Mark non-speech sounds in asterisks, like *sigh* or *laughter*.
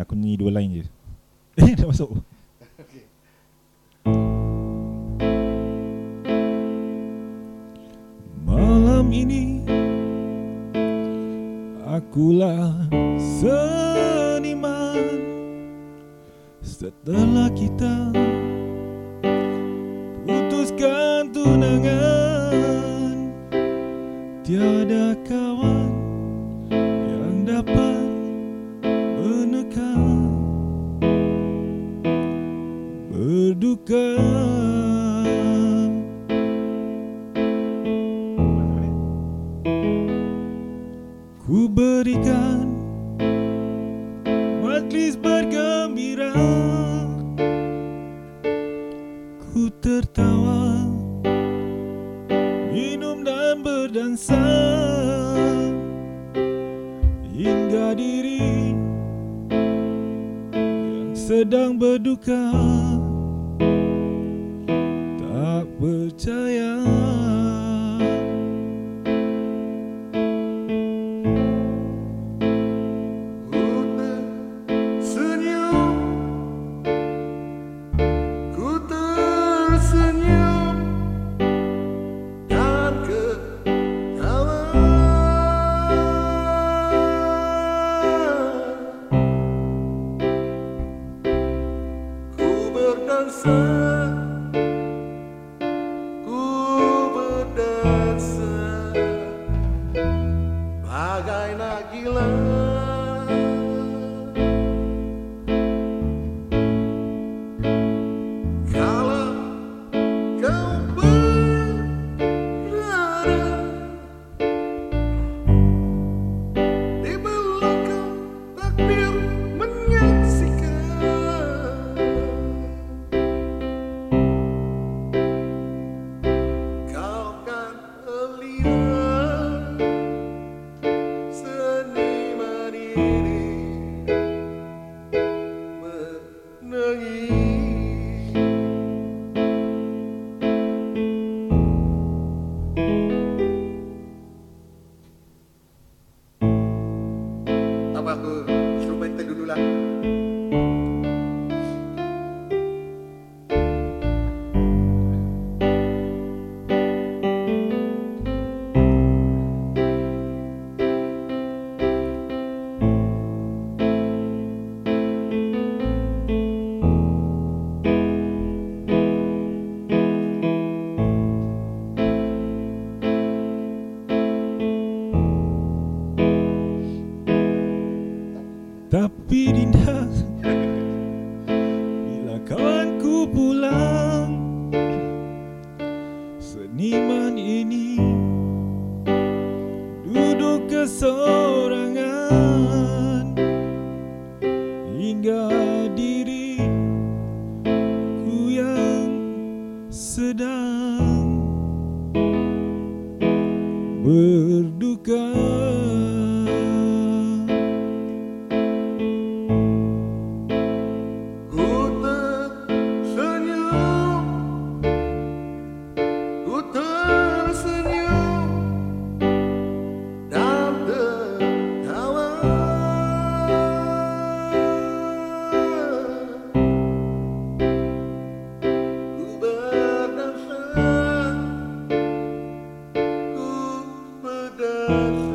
Aku nyanyi dua line je. Eh *laughs* dah masuk. Malam ini Akulah seniman. Setelah kita Putuskan tunangan Tiada kawan Berduka. Ku berikan Majlis bergembira. Ku tertawa Minum dan berdansa. Hingga diri Yang sedang berduka percaya Tapi Dinda Bila kawanku pulang. Seniman ini Duduk kesorangan Hingga diri Ku yang sedang Berduka Berduka. Thank you.